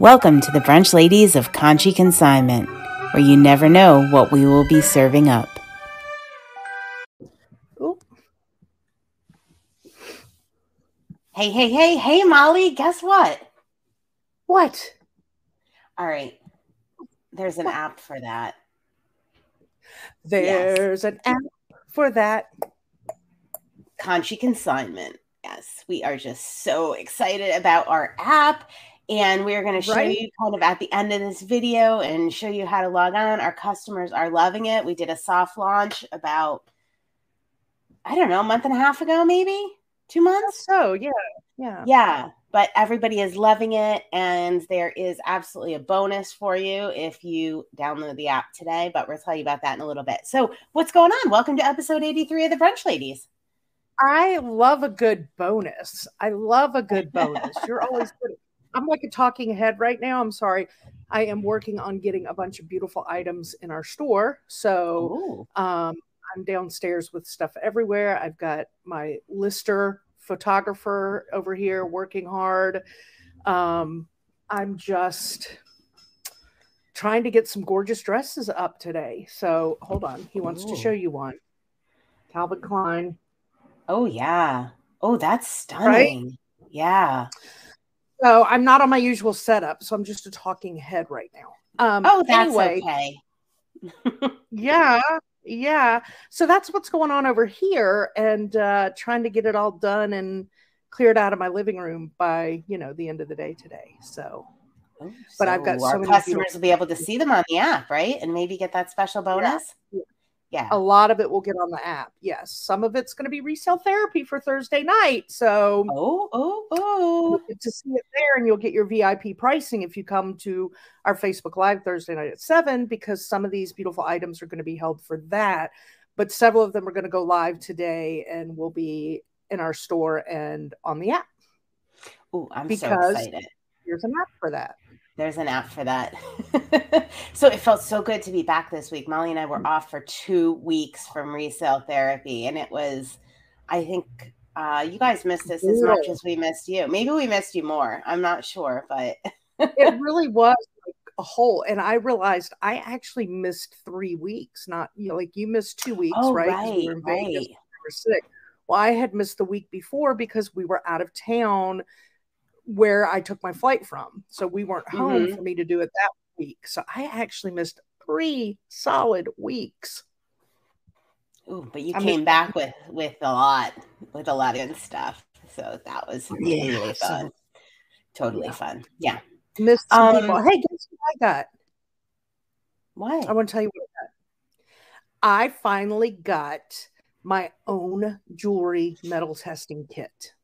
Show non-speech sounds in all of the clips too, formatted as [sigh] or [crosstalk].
Welcome to the Brunch Ladies of Conshy Consignment, where you never know what we will be serving up. Ooh. Hey, hey, hey, hey, Molly, guess what? What? All right. There's an app for that. There's an app for that. Conshy Consignment. Yes, we are just so excited about our app. And we're going to show Right. you kind of at the end of this video and show you how to log on. Our customers are loving it. We did a soft launch about, I don't know, a month and a half ago, maybe two months. So yeah, yeah. Yeah, but everybody is loving it. And there is absolutely a bonus for you if you download the app today. But we'll tell you about that in a little bit. So, what's going on? Welcome to episode 83 of the Brunch Ladies. I love a good bonus. I love a good [laughs] bonus. You're always good. I'm like a talking head right now. I'm sorry. I am working on getting a bunch of beautiful items in our store. So um, I'm downstairs with stuff everywhere. I've got my lister photographer over here working hard. Um, I'm just trying to get some gorgeous dresses up today. So hold on. He wants to show you one. Calvin Klein. Oh, yeah. Oh, that's stunning. Yeah. So I'm not on my usual setup, so I'm just a talking head right now. Um, Oh, that's anyway, okay. [laughs] yeah, yeah. So that's what's going on over here, and uh, trying to get it all done and cleared out of my living room by you know the end of the day today. So Oh, But I've got so many customers will be able to see them on the app, right? And maybe get that special bonus. Yeah. Yeah. a lot of it will get on the app. Yes, some of it's going to be resale therapy for Thursday night. So Oh, oh, oh. get to see it there, and you'll get your VIP pricing if you come to our Facebook Live Thursday night at seven, because some of these beautiful items are going to be held for that. But several of them are going to go live today and will be in our store and on the app. Oh, I'm Because- so excited. Here's an app for that. There's an app for that. [laughs] so it felt so good to be back this week. Molly and I were off for two weeks from resale therapy, and it was, I think, uh, you guys missed us as much as we missed you. Maybe we missed you more. I'm not sure, but It [laughs] really was like a whole. And I realized I actually missed three weeks, not you know, like you missed two weeks, oh, right? right, we were in Vegas, right. we were sick. Well, I had missed the week before because we were out of town where I took my flight from. So we weren't home Mhm. for me to do it that week. So I actually missed three solid weeks. Ooh, but you I came missed- back with with a lot, with a lot of good stuff. So that was really, Yeah, really so- fun. Totally Yeah. fun. Yeah. Missed Um, people. Hey, guess what I got? What? I want to tell you what I got. I finally got my own jewelry metal testing kit.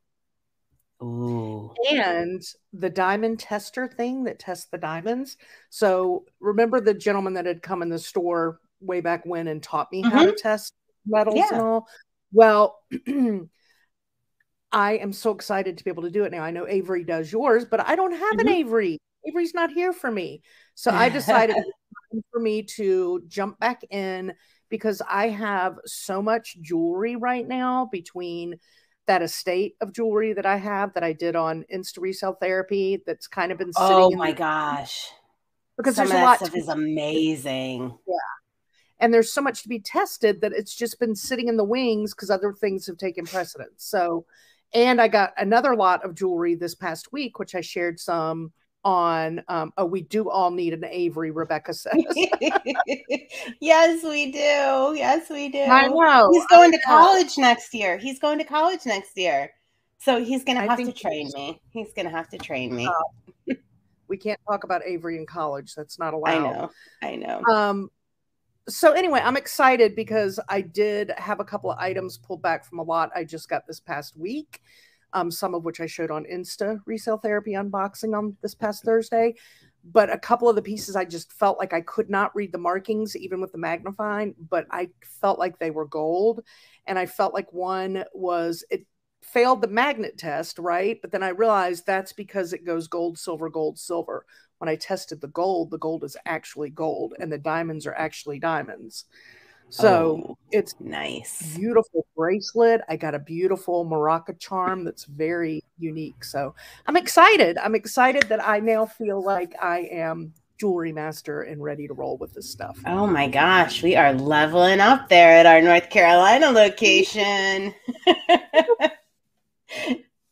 Ooh. and the diamond tester thing that tests the diamonds. So remember the gentleman that had come in the store way back when and taught me how to test metals Yeah. and all. Well, [clears throat] I am so excited to be able to do it now. I know Avery does yours, but I don't have an Mhm. Avery. Avery's not here for me. So I decided [laughs] it was time for me to jump back in because I have so much jewelry right now between that estate of jewelry that I have that I did on Insta Resale Therapy that's kind of been sitting Oh in my the- gosh. because Some there's a lot stuff to is amazing. Yeah. And there's so much to be tested that it's just been sitting in the wings because other things have taken precedence. So, and I got another lot of jewelry this past week, which I shared some on. Um, oh, we do all need an Avery, Rebecca says. [laughs] yes, we do. Yes, we do. I know. He's going I to know. college next year. He's going to college next year. So he's going to have to train he's- me. He's going to have to train me. Oh, We can't talk about Avery in college. That's not allowed. I know. I know. Um, so anyway, I'm excited because I did have a couple of items pulled back from a lot I just got this past week. Um, some of which I showed on Insta resale therapy unboxing on this past Thursday. But a couple of the pieces I just felt like I could not read the markings, even with the magnifying, but I felt like they were gold. And I felt like one was it failed the magnet test, right? But then I realized that's because it goes gold, silver, gold, silver. When I tested the gold, the gold is actually gold and the diamonds are actually diamonds. So Oh, it's nice. beautiful bracelet. I got a beautiful Morocco charm that's very unique. So I'm excited. I'm excited that I now feel like I am jewelry master and ready to roll with this stuff. Oh my gosh, we are leveling up there at our North Carolina location. [laughs]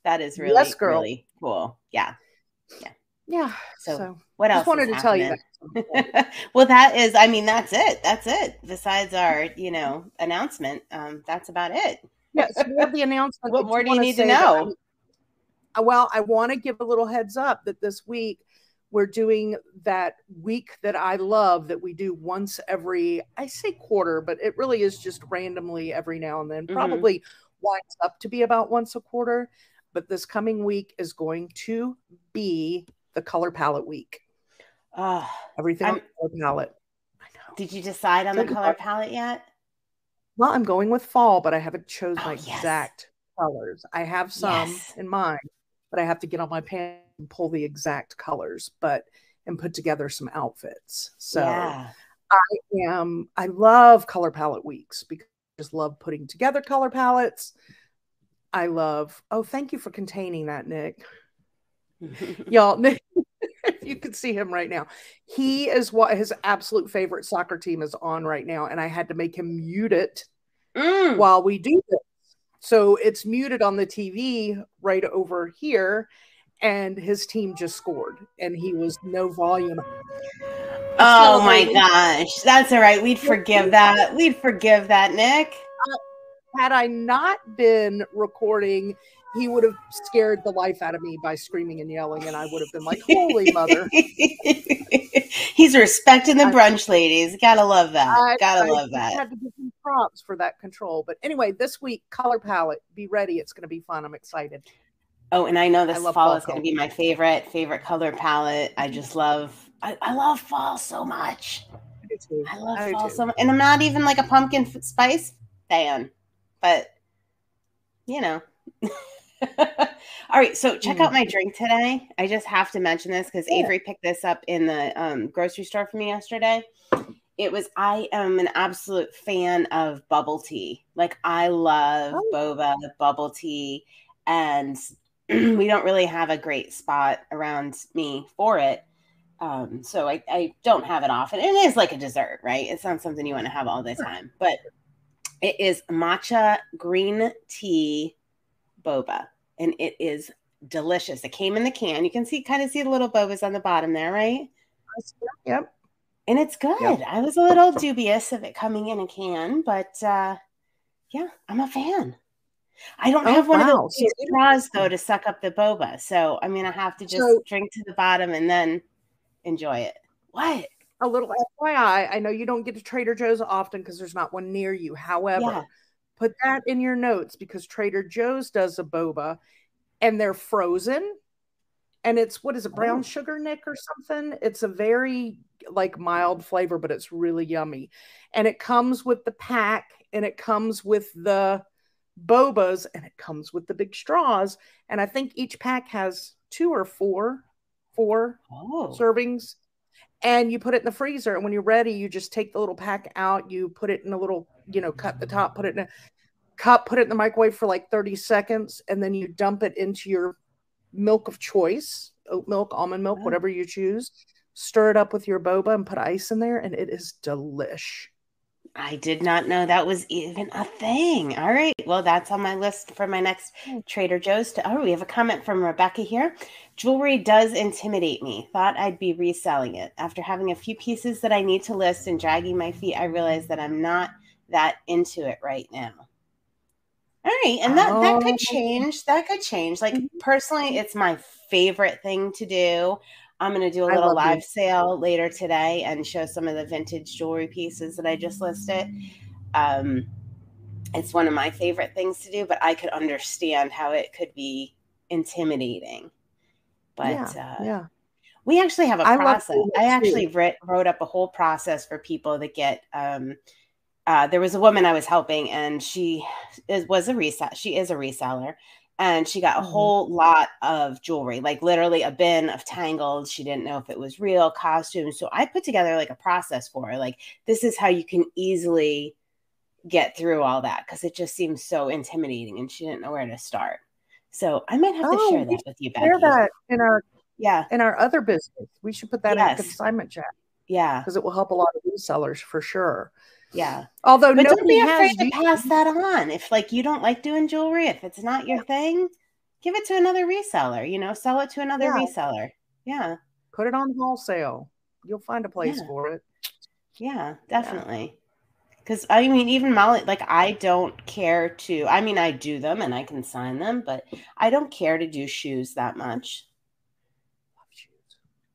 that is really, Yes, girl. really cool. Yeah. Yeah. So, So, What else? just wanted to tell you that. [laughs] well, that is, I mean, that's it. That's it. Besides our, you know, announcement, um, that's about it. Yes, we have the announcement. What more do you need to know? Uh, Well, I want to give a little heads up that this week we're doing that week that I love that we do once every, I say quarter, but it really is just randomly every now and then. Mhm. Probably winds up to be about once a quarter. But this coming week is going to be the color palette week. Oh, Everything I'm- the color palette. I know. did you decide on the color palette yet? Well, I'm going with fall, but I haven't chose Oh, my yes. exact colors. I have some Yes. in mind, but I have to get on my pan and pull the exact colors, but and put together some outfits. So yeah. I am I love color palette weeks because I just love putting together color palettes. I love oh thank you for containing that, Nick. [laughs] Y'all, Nick, you could see him right now, he is what his absolute favorite soccer team is on right now, and I had to make him mute it Mm. while we do this. So it's muted on the TV right over here, and his team just scored, and he was no volume. Oh my gosh. That's all right. We'd forgive [laughs] that. We'd forgive that, Nick. Had I not been recording, he would have scared the life out of me by screaming and yelling, and I would have been like, "Holy mother!" [laughs] He's respecting the I- brunch ladies. Gotta love that. I- Gotta I love that. Had to give him props for that control. But anyway, this week, color palette. Be ready. It's going to be fun. I'm excited. Oh, and I know this fall is going to be my favorite favorite color palette. I just love. I, I love fall so much. I. I love fall too. so much, and I'm not even like a pumpkin f- spice fan, but you know. [laughs] All right, so check out my drink today. I just have to mention this because Yeah. Avery picked this up in the um, grocery store for me yesterday. It was I am an absolute fan of bubble tea. Like I love Oh. boba bubble tea, and [clears throat] we don't really have a great spot around me for it. Um, so I, I don't have it often. It is like a dessert, right? It's not something you want to have all the time, but it is matcha green tea boba, and it is delicious. It came in the can. You can see kind of see the little bobas on the bottom there, right? Yep. And it's good. Yep. I was a little dubious of it coming in a can, but uh, yeah, I'm a fan. I don't Oh, have one of those straws though to suck up the boba, so I mean I have to just So- drink to the bottom and then enjoy it. What? A little FYI, I know you don't get to Trader Joe's often because there's not one near you. However, Yeah. Put that in your notes because Trader Joe's does a boba and they're frozen. And it's what is it, brown Oh. sugar, Nick, or something? It's a very like mild flavor, but it's really yummy. And it comes with the pack and it comes with the bobas and it comes with the big straws. And I think each pack has two or four, four Oh, servings and you put it in the freezer and when you're ready you just take the little pack out you put it in a little you know cut the top put it in a cup put it in the microwave for like 30 seconds and then you dump it into your milk of choice oat milk almond milk Oh. whatever you choose stir it up with your boba and put ice in there and it is delish I did not know that was even a thing. All right. Well, that's on my list for my next hmm. Trader Joe's. To, oh, we have a comment from Rebecca here. Jewelry does intimidate me. Thought I'd be reselling it. After having a few pieces that I need to list and dragging my feet, I realized that I'm not that into it right now. All right. And that, that Oh. could change. That could change. Like, Mhm. personally, it's my favorite thing to do. I'm going to do a little live these. sale later today and show some of the vintage jewelry pieces that I just listed. Um, it's one of my favorite things to do, but I could understand how it could be intimidating. But yeah uh, yeah we actually have a I process. I actually writ, wrote up a whole process for people that get. Um, uh, there was a woman I was helping, and she is, was a resell. She is a reseller, and she got a Mhm. whole lot of jewelry, like literally a bin of tangled. She didn't know if it was real costumes, so I put together like a process for her. Like this is how you can easily get through all that because it just seems so intimidating and she didn't know where to start. So I might have to Oh, share that with you, Becky. Share that in our Yeah, in our other business. We should put that in Yes. a consignment chat yeah, because it will help a lot of resellers for sure. yeah. Although But don't nobody be has afraid to pass that on. If like you don't like doing jewelry, if it's not your thing, give it to another reseller. You know, sell it to another Yeah. reseller. Yeah, put it on wholesale. You'll find a place Yeah. for it. yeah, definitely. Because I mean, even Molly, like I don't care to. I mean, I do them and I can sign them, but I don't care to do shoes that much.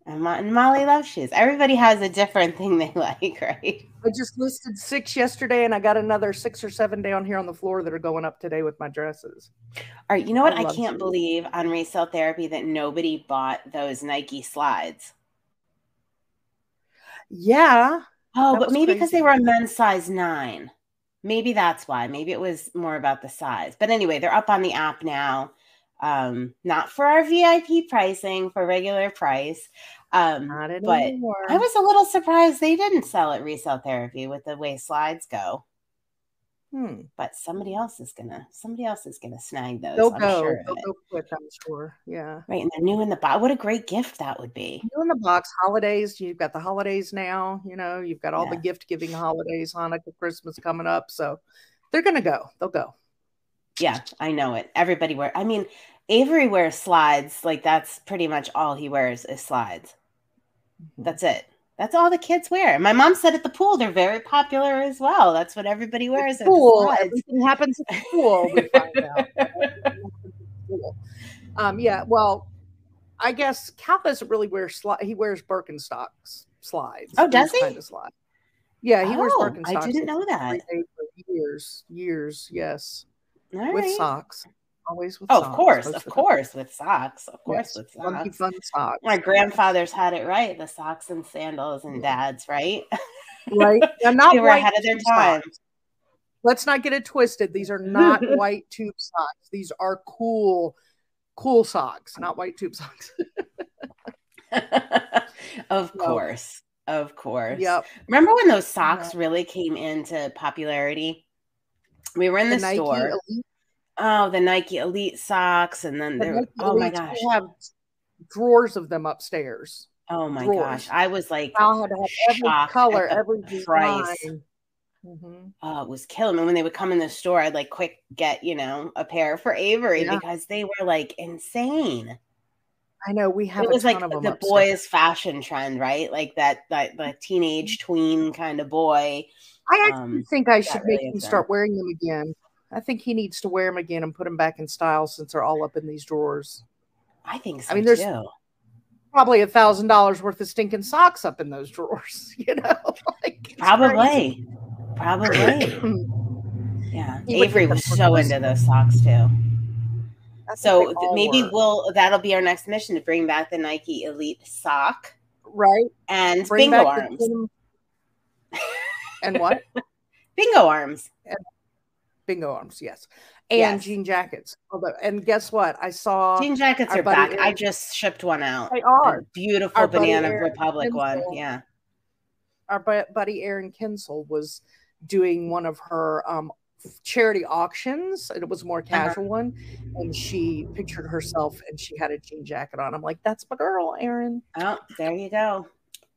And, Mo- and Molly loves shoes. Everybody has a different thing they [laughs] like, right? I just listed six yesterday, and I got another six or seven down here on the floor that are going up today with my dresses. All right, you know what? I I, can't shoes. believe on resale therapy that nobody bought those Nike slides. Yeah, Oh, That but maybe because they were a men's size nine. Maybe that's why. Maybe it was more about the size. But anyway, they're up on the app now. Um, not for our VIP pricing, for regular price. Um, not but. I was a little surprised they didn't sell at resale therapy with the way slides go. Hmm. But somebody else is gonna somebody else is gonna snag those. They'll I'm go. sure They'll go quick. I'm sure. Yeah. Right, and they're new in the box. What a great gift that would be. New in the box holidays. You've got the holidays now. You know, you've got all the gift giving holidays, Hanukkah, Christmas coming up. So they're gonna go. They'll go. Yeah, I know it. Everybody wear. I mean, Avery wears slides. Like that's pretty much all he wears is slides. Mm-hmm. That's it. That's all the kids wear. My mom said at the pool they're very popular as well. That's what everybody wears at the Cool. slides. Everything happens at the pool. We find out. [laughs] Um, yeah, well, I guess Cal doesn't really wear slide. He wears Birkenstocks slides. Oh, does he? Kind of slide. Yeah, he wears Oh, Birkenstocks. I didn't know that. for years, years. Yes, All with right. socks. Always with Oh, socks. of course, of course. with socks. Of course, Yes, with funky socks. fun socks. My grandfathers had it right. The socks and sandals and dads, right? right? They're [laughs] not they were white ahead of their time. socks. Let's not get it twisted. These are not [laughs] white tube socks. These are cool, cool socks, not white tube socks. [laughs] of No. course. Of course. yep. Remember when those socks really came into popularity? We were in the, Nike store. Elite- Oh, the Nike Elite socks, and then the there. Oh my gosh! Have drawers of them upstairs. Oh my drawers. gosh! I was like, I had to have every color, every price. design. Mhm. oh, it was killing me when they would come in the store. I'd like quick get you know a pair for Avery Yeah. because they were like insane. I know we have it was a like of them the upstairs. boys' fashion trend, right? Like that, that the teenage tween kind of boy. I actually um, think I should make really him is start wearing them again. I think he needs to wear them again and put them back in style since they're all up in these drawers. I think so I mean, there's- too. Probably a thousand dollars worth of stinking socks up in those [laughs] drawers. You know, [laughs] like it's crazy. Probably, probably. [clears throat] Yeah, He Avery was so into those socks too. Think So they th- all maybe were. we'll that'll be our next mission to bring back the Nike Elite sock right and Bring bingo arms. [laughs] and what Bingo arms. Bingo arms? Yes, and Yes. jean jackets. Although, and guess what? I saw Jean jackets are back. I just shipped one out. they are beautiful Our Banana Republic one. Yeah. our buddy Erin Kinsel was doing one of her um, charity auctions, and it was a more Uh-huh. casual one. And she pictured herself, and she had a jean jacket on. I'm like, "That's my girl, Erin." Oh, there you go.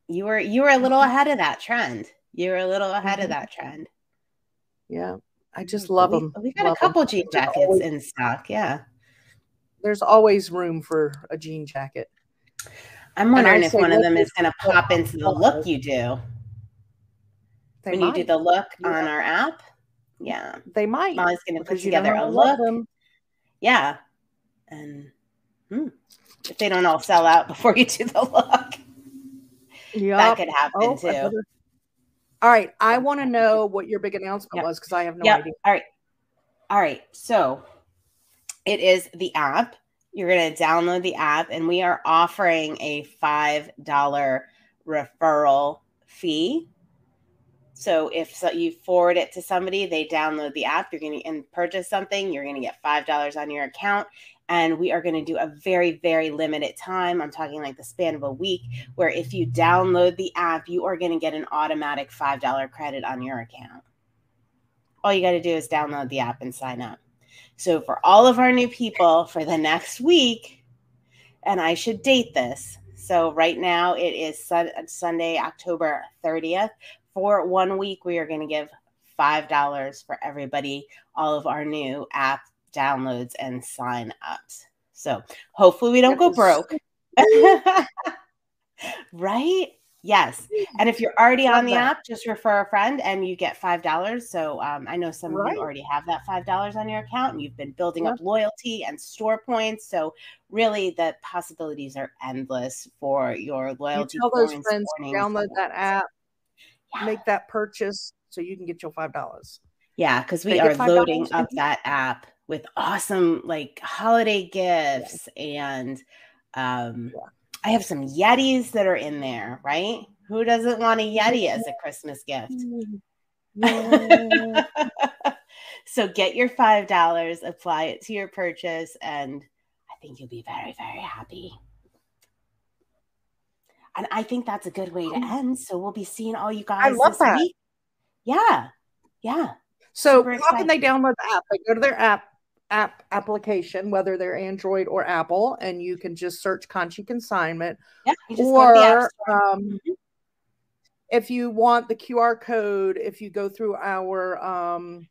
You were you were a little [laughs] ahead of that trend. You were a little ahead Mhm. of that trend. Yeah, I just love we, them. We've got a couple jean jackets always- in stock. Yeah. There's always room for a jean jacket. I'm wondering if one of them is going to pop into the look you do when might. you do the look Yeah. on our app. Yeah. they might. Molly's going to put because you know together a love look. them. Yeah. And hmm, if they don't all sell out [laughs] before you do the look, that could happen Oh, too. All right, I want to know what your big announcement Yep. was because I have no Yep. idea. All right. All right. So it is the app. You're going to download the app, and we are offering a $5 referral fee. So if so you forward it to somebody, they download the app, you're going to purchase something, you're going to get $5 on your account. And we are going to do a very, very limited time. I'm talking like the span of a week, where if you download the app, you are going to get an automatic $5 credit on your account all you got to do is download the app and sign up. So for all of our new people for the next week, and I should date this. So right now it is Sunday, October 30th. For one week, we are going to give $5 for everybody, all of our new app downloads and sign ups. So hopefully we don't go broke. [laughs] right? Yes. And if you're already on the app, just refer a friend and you get $5. So um, I know some right. of you already have that $5 on your account and you've been building yep. up loyalty and store points. So really the possibilities are endless for your loyalty. You tell those friends to download that app, yeah. make that purchase so you can get your $5. Yeah, because we are loading up that app with awesome like holiday gifts yeah. and um yeah I have some Yetis that are in there, right? Who doesn't want a Yeti as a Christmas gift? [laughs] so get your $5, apply it to your purchase, and I think you'll be very, very happy. And I think that's a good way to end. So we'll be seeing all you guys. I love that. Week. Yeah. Yeah. So how can they download the app? They go to their app app application, whether they're Android or Apple, and you can just search Conshy Consignment. Yeah, or um, mm-hmm. if you want the QR code, if you go through our um,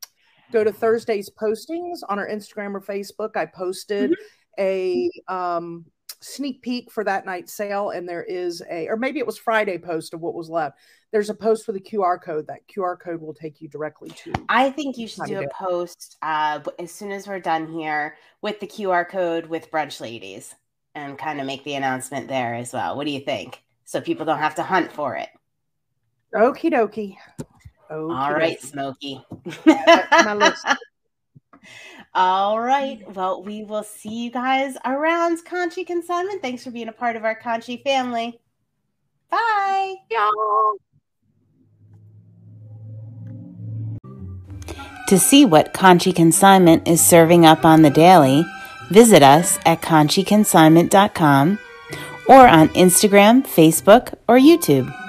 go to Thursday's postings on our Instagram or Facebook, I posted mm-hmm. a um, sneak peek for that night sale, and there is a, or maybe it was Friday post of what was left there's a post with a QR code. That QR code will take you directly to. I think you should do a post uh, as soon as we're done here with the QR code with Brunch Ladies and kind of make the announcement there as well. What do you think? So people don't have to hunt for it. Okie dokie. All right, Smokey. [laughs] All right. Well, we will see you guys around Conshy Consignment. Thanks for being a part of our Conshy family. Bye. Y'all. To see what Conshy Consignment is serving up on the daily, visit us at conshyconsignment.com or on Instagram, Facebook, or YouTube.